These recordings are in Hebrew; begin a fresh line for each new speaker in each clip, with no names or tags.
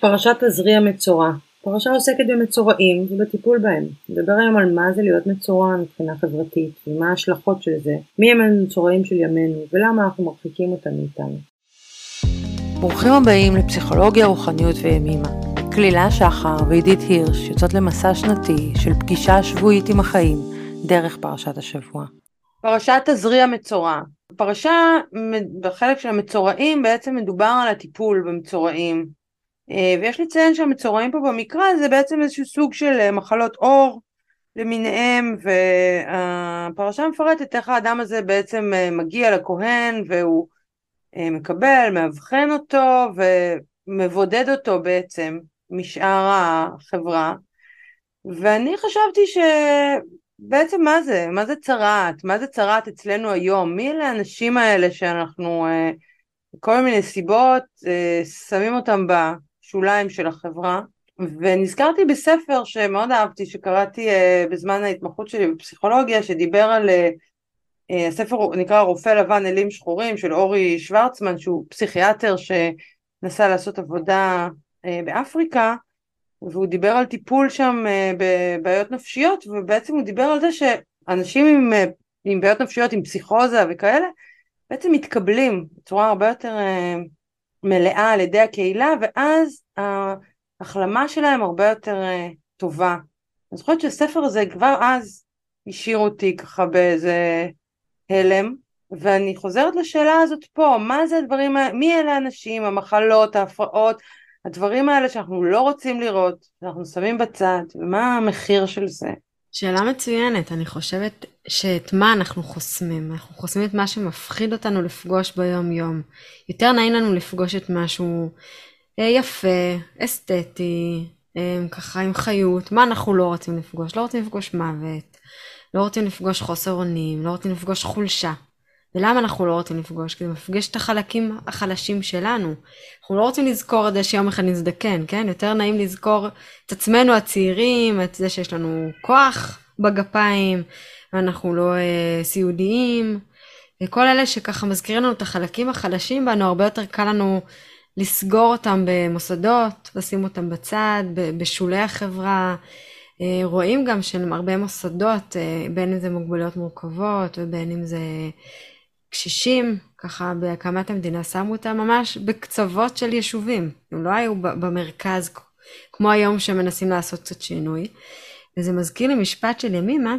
פרשת תזריע מצורע הפרשה עוסקת במצורעים ובטיפול בהם. נדבר היום על מה זה להיות מצורע מבחינה חברתית ומה ההשלכות של זה, מי הם המצורעים של ימינו ולמה אנחנו מרחיקים אותם מאיתנו.
ברוכים הבאים לפסיכולוגיה, רוחניות וימימה. כלילה שחר ועידית הירש יוצאות למסע שנתי של פגישה שבועית עם החיים דרך פרשת השבוע.
פרשת תזריע מצורע בפרשה, בחלק של המצורעים בעצם מדובר על הטיפול במצורעים ויש לציין שהמצורעים פה במקרא זה בעצם איזשהו סוג של אה, מחלות עור למיניהם והפרשה מפרטת איך האדם הזה בעצם אה, מגיע לכהן והוא מקבל, מאבחן אותו ומבודד אותו בעצם משאר החברה ואני חשבתי שבעצם מה זה? מה זה צרעת? מה זה צרעת אצלנו היום? מי אלה האנשים האלה שאנחנו כל מיני סיבות שמים אותם בה השוליים של החברה ונזכרתי בספר שמאוד אהבתי שקראתי uh, בזמן ההתמחות שלי בפסיכולוגיה שדיבר על uh, הספר נקרא רופא לבן אלים שחורים של אורי שוורצמן שהוא פסיכיאטר שנסע לעשות עבודה uh, באפריקה והוא דיבר על טיפול שם uh, בבעיות נפשיות ובעצם הוא דיבר על זה שאנשים עם, uh, עם בעיות נפשיות עם פסיכוזה וכאלה בעצם מתקבלים בצורה הרבה יותר uh, מלאה על ידי הקהילה ואז ההחלמה שלהם הרבה יותר אה, טובה. אני זוכרת שהספר הזה כבר אז השאיר אותי ככה באיזה הלם ואני חוזרת לשאלה הזאת פה, מה זה הדברים מי אלה האנשים, המחלות, ההפרעות, הדברים האלה שאנחנו לא רוצים לראות, שאנחנו שמים בצד, ומה המחיר של זה.
שאלה מצוינת, אני חושבת שאת מה אנחנו חוסמים? אנחנו חוסמים את מה שמפחיד אותנו לפגוש ביום יום. יותר נעים לנו לפגוש את משהו אה, יפה, אסתטי, אה, ככה עם חיות, מה אנחנו לא רוצים לפגוש? לא רוצים לפגוש מוות, לא רוצים לפגוש חוסר אונים, לא רוצים לפגוש חולשה. ולמה אנחנו לא רוצים לפגוש? כי זה מפגש את החלקים החלשים שלנו. אנחנו לא רוצים לזכור את זה שיום אחד נזדקן, כן? יותר נעים לזכור את עצמנו הצעירים, את זה שיש לנו כוח בגפיים, ואנחנו לא אה, סיעודיים. וכל אלה שככה מזכירים לנו את החלקים החלשים בנו, הרבה יותר קל לנו לסגור אותם במוסדות, לשים אותם בצד, בשולי החברה. אה, רואים גם הרבה מוסדות, אה, בין אם זה מוגבלויות מורכבות ובין אם זה קשישים, ככה בהקמת המדינה, שמו אותם ממש בקצוות של יישובים. הם לא היו במרכז כמו היום שמנסים לעשות קצת שינוי. וזה מזכיר לי משפט של ימימה,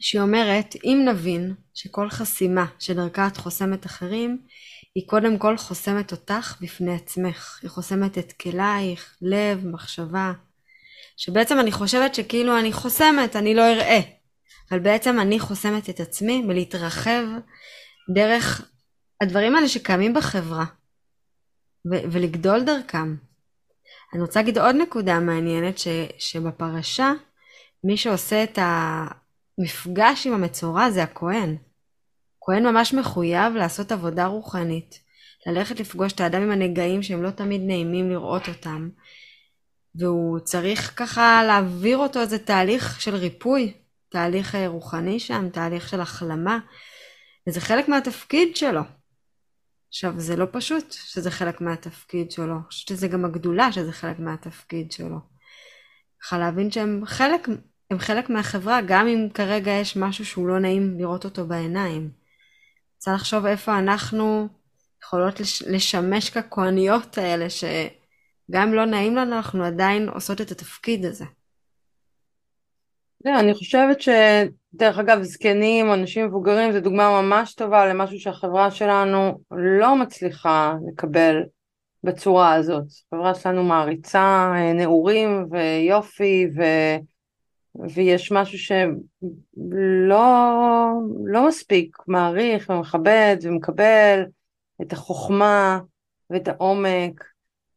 שהיא אומרת, אם נבין שכל חסימה שדרכה את חוסמת אחרים, היא קודם כל חוסמת אותך בפני עצמך. היא חוסמת את כלייך, לב, מחשבה. שבעצם אני חושבת שכאילו אני חוסמת, אני לא אראה. אבל בעצם אני חוסמת את עצמי בלהתרחב דרך הדברים האלה שקיימים בחברה, ו- ולגדול דרכם. אני רוצה להגיד עוד נקודה מעניינת, ש- שבפרשה, מי שעושה את המפגש עם המצורע זה הכהן. כהן ממש מחויב לעשות עבודה רוחנית, ללכת לפגוש את האדם עם הנגעים שהם לא תמיד נעימים לראות אותם, והוא צריך ככה להעביר אותו איזה תהליך של ריפוי, תהליך אה, רוחני שם, תהליך של החלמה, וזה חלק מהתפקיד שלו. עכשיו, זה לא פשוט שזה חלק מהתפקיד שלו, אני חושבת שזה גם הגדולה שזה חלק מהתפקיד שלו. ככה להבין שהם חלק, הם חלק מהחברה, גם אם כרגע יש משהו שהוא לא נעים לראות אותו בעיניים. רוצה לחשוב איפה אנחנו יכולות לשמש ככהניות האלה, שגם אם לא נעים לנו, אנחנו עדיין עושות את התפקיד הזה.
לא, אני חושבת שדרך אגב זקנים, אנשים מבוגרים זה דוגמה ממש טובה למשהו שהחברה שלנו לא מצליחה לקבל בצורה הזאת. החברה שלנו מעריצה אה, נעורים ויופי ו... ויש משהו שלא לא מספיק מעריך ומכבד ומקבל את החוכמה ואת העומק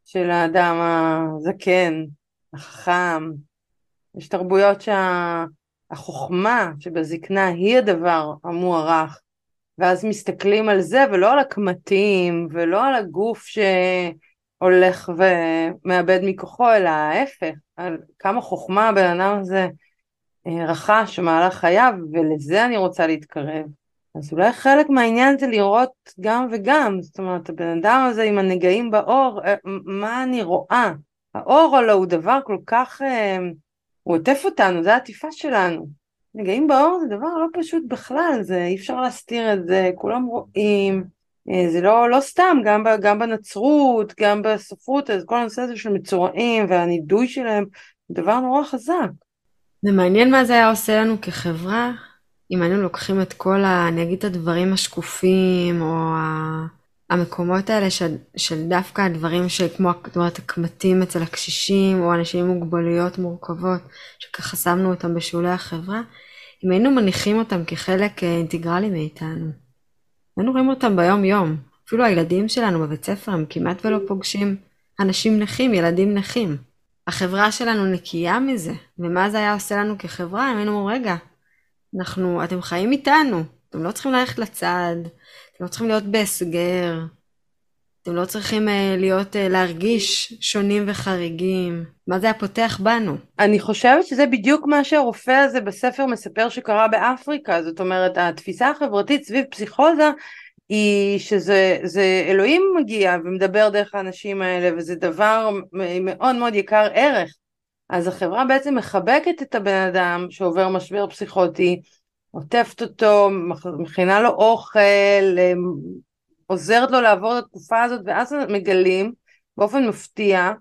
של האדם הזקן, החכם, יש תרבויות שהחוכמה שה... שבזקנה היא הדבר המוערך, ואז מסתכלים על זה ולא על הקמטים ולא על הגוף שהולך ומאבד מכוחו, אלא ההפך, על כמה חוכמה הבן אדם הזה אה, רכש במהלך חייו, ולזה אני רוצה להתקרב. אז אולי חלק מהעניין זה לראות גם וגם, זאת אומרת הבן אדם הזה עם הנגעים באור, אה, מה אני רואה? האור הלא הוא דבר כל כך, אה, הוא עוטף אותנו, זה העטיפה שלנו. נגעים באור זה דבר לא פשוט בכלל, זה אי אפשר להסתיר את זה, כולם רואים, אה, זה לא, לא סתם, גם, גם בנצרות, גם בספרות, אז כל הנושא הזה של מצורעים והנידוי שלהם, דבר נורא חזק.
זה מעניין מה זה היה עושה לנו כחברה, אם היינו לוקחים את כל ה... אני אגיד את הדברים השקופים, או ה... המקומות האלה של, של דווקא הדברים שכמו, זאת אומרת, הקמטים אצל הקשישים, או אנשים עם מוגבלויות מורכבות, שככה שמנו אותם בשולי החברה, אם היינו מניחים אותם כחלק אה, אינטגרלי מאיתנו, היינו רואים אותם ביום יום. אפילו הילדים שלנו בבית ספר הם כמעט ולא פוגשים אנשים נכים, ילדים נכים. החברה שלנו נקייה מזה, ומה זה היה עושה לנו כחברה אם היינו אומרים, רגע, אנחנו, אתם חיים איתנו, אתם לא צריכים ללכת לצד, אתם לא צריכים להיות בהסגר, אתם לא צריכים uh, להיות, uh, להרגיש שונים וחריגים. מה זה הפותח בנו?
אני חושבת שזה בדיוק מה שהרופא הזה בספר מספר שקרה באפריקה, זאת אומרת התפיסה החברתית סביב פסיכוזה היא שזה אלוהים מגיע ומדבר דרך האנשים האלה וזה דבר מאוד מאוד יקר ערך. אז החברה בעצם מחבקת את הבן אדם שעובר משבר פסיכוטי, עוטפת אותו, מכינה לו אוכל, עוזרת לו לעבור את התקופה הזאת, ואז מגלים באופן מפתיע,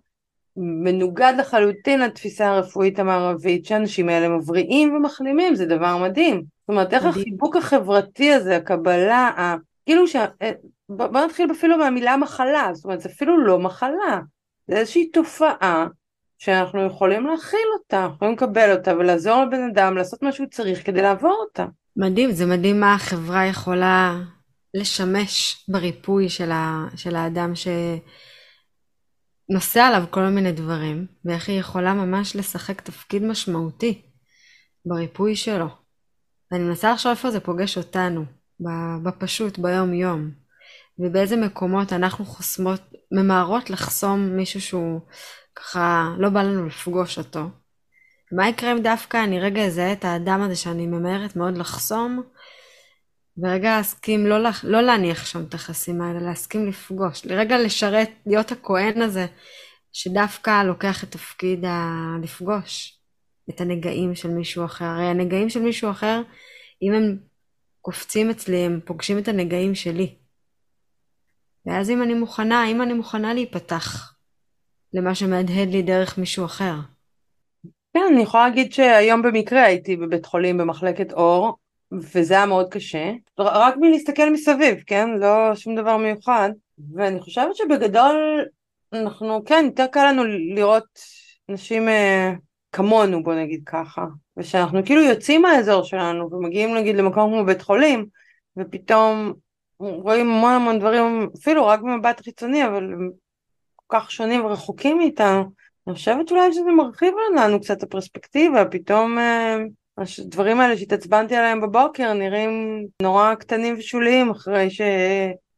מנוגד לחלוטין לתפיסה הרפואית המערבית, שהאנשים האלה מבריאים ומחלימים, זה דבר מדהים. זאת אומרת, איך החיבוק החברתי הזה, הקבלה, ה... כאילו ש... אה, בוא נתחיל אפילו מהמילה מחלה, זאת אומרת, זה אפילו לא מחלה, זה איזושהי תופעה שאנחנו יכולים להכיל אותה, יכולים לקבל אותה ולעזור לבן אדם לעשות מה שהוא צריך כדי לעבור אותה.
מדהים, זה מדהים מה החברה יכולה לשמש בריפוי של, ה, של האדם שנושא עליו כל מיני דברים, ואיך היא יכולה ממש לשחק תפקיד משמעותי בריפוי שלו. ואני מנסה לחשוב איפה זה פוגש אותנו, בפשוט, ביום יום, ובאיזה מקומות אנחנו חוסמות, ממהרות לחסום מישהו שהוא ככה לא בא לנו לפגוש אותו. מה יקרה אם דווקא אני רגע אזהה את האדם הזה שאני ממהרת מאוד לחסום, ורגע אסכים לא, לא להניח שם את החסימה, אלא להסכים לפגוש, לרגע לשרת, להיות הכהן הזה, שדווקא לוקח את תפקיד ה... לפגוש את הנגעים של מישהו אחר. הרי הנגעים של מישהו אחר, אם הם קופצים אצלי, הם פוגשים את הנגעים שלי. ואז אם אני מוכנה, אם אני מוכנה להיפתח למה שמהדהד לי דרך מישהו אחר.
כן, אני יכולה להגיד שהיום במקרה הייתי בבית חולים במחלקת אור, וזה היה מאוד קשה, רק מלהסתכל מסביב, כן? לא שום דבר מיוחד, ואני חושבת שבגדול אנחנו, כן, יותר קל לנו לראות אנשים אה, כמונו, בוא נגיד ככה, ושאנחנו כאילו יוצאים מהאזור שלנו ומגיעים נגיד למקום כמו בית חולים, ופתאום רואים המון המון דברים, אפילו רק במבט חיצוני, אבל כל כך שונים ורחוקים מאיתנו, אני חושבת אולי שזה מרחיב לנו קצת את הפרספקטיבה, פתאום אה, הדברים האלה שהתעצבנתי עליהם בבוקר נראים נורא קטנים ושוליים אחרי ש...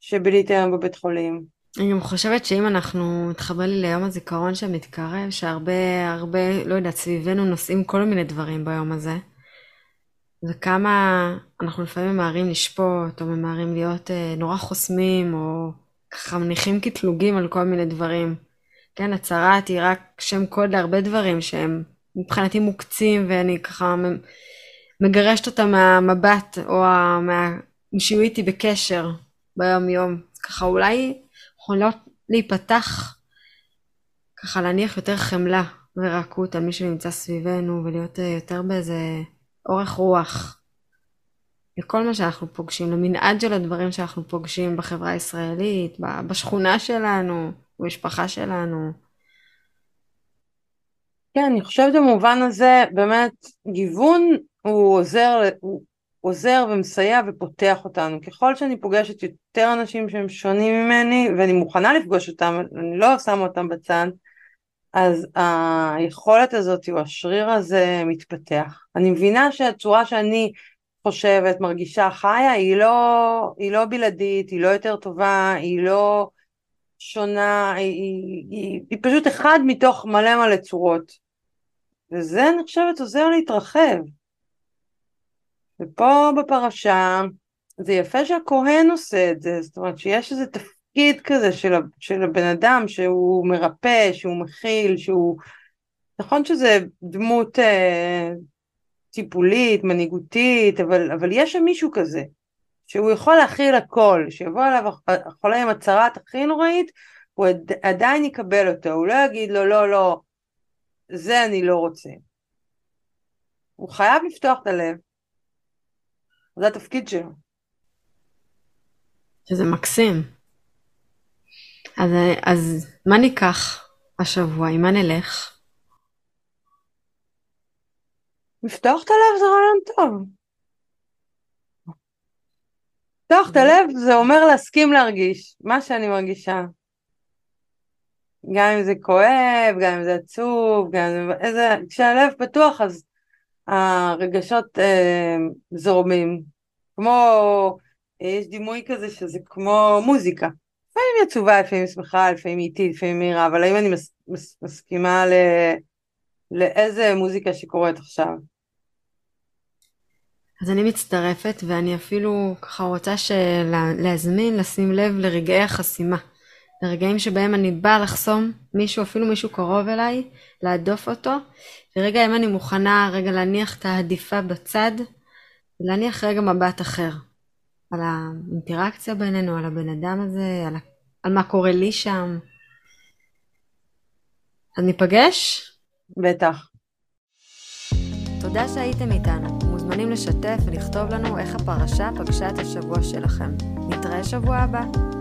שביליתי היום בבית חולים.
אני גם חושבת שאם אנחנו, מתחבר לי ליום הזיכרון שמתקרב, שהרבה, הרבה, לא יודעת, סביבנו נושאים כל מיני דברים ביום הזה, וכמה אנחנו לפעמים ממהרים לשפוט, או ממהרים להיות אה, נורא חוסמים, או ככה מניחים קטלוגים על כל מיני דברים. כן, הצהרת היא רק שם קוד להרבה דברים שהם מבחינתי מוקצים, ואני ככה מגרשת אותם מהמבט, או מה... שיהיו איתי בקשר ביום יום. ככה אולי יכולות להיפתח, ככה להניח יותר חמלה ורקות על מי שנמצא סביבנו, ולהיות אה, יותר באיזה אורך רוח. לכל מה שאנחנו פוגשים, למנעד של הדברים שאנחנו פוגשים בחברה הישראלית, בשכונה שלנו, במשפחה שלנו.
כן, אני חושבת במובן הזה, באמת, גיוון הוא עוזר, הוא עוזר ומסייע ופותח אותנו. ככל שאני פוגשת יותר אנשים שהם שונים ממני, ואני מוכנה לפגוש אותם, אני לא שמה אותם בצד, אז היכולת הזאת, או השריר הזה מתפתח. אני מבינה שהצורה שאני חושבת, מרגישה, חיה, היא לא, היא לא בלעדית, היא לא יותר טובה, היא לא שונה, היא, היא, היא, היא פשוט אחד מתוך מלא מלא צורות. וזה, אני חושבת, עוזר להתרחב. ופה בפרשה, זה יפה שהכהן עושה את זה, זאת אומרת שיש איזה תפקיד כזה של, של הבן אדם שהוא מרפא, שהוא מכיל, שהוא... נכון שזה דמות אה, טיפולית, מנהיגותית, אבל, אבל יש שם מישהו כזה, שהוא יכול להכיל הכל, שיבוא אליו החולה עם הצהרת הכי נוראית, הוא עדיין יקבל אותו, הוא לא יגיד לו לא, לא, זה אני לא רוצה. הוא חייב לפתוח את הלב, זה התפקיד שלו.
שזה מקסים. אז, אז מה ניקח השבוע? עם מה נלך?
לפתוח את הלב זה רעיון טוב. לפתוח את הלב זה אומר להסכים להרגיש מה שאני מרגישה. גם אם זה כואב, גם אם זה עצוב, גם אם זה... איזה... כשהלב פתוח אז הרגשות אה, זורמים. כמו, יש דימוי כזה שזה כמו מוזיקה. לפעמים היא עצובה, לפעמים היא שמחה, לפעמים היא איטית, לפעמים מהירה, אבל האם אני מס, מס, מסכימה ל, לאיזה מוזיקה שקורית עכשיו?
אז אני מצטרפת ואני אפילו ככה רוצה שלה, להזמין, לשים לב לרגעי החסימה. לרגעים שבהם אני באה לחסום מישהו, אפילו מישהו קרוב אליי, להדוף אותו, ורגע אם אני מוכנה רגע להניח את העדיפה בצד, ולהניח רגע מבט אחר. על האינטראקציה בינינו, על הבן אדם הזה, על, על מה קורה לי שם. אז ניפגש?
בטח.
תודה שהייתם איתנו. מוזמנים לשתף ולכתוב לנו איך הפרשה פגשה את השבוע שלכם. נתראה שבוע הבא.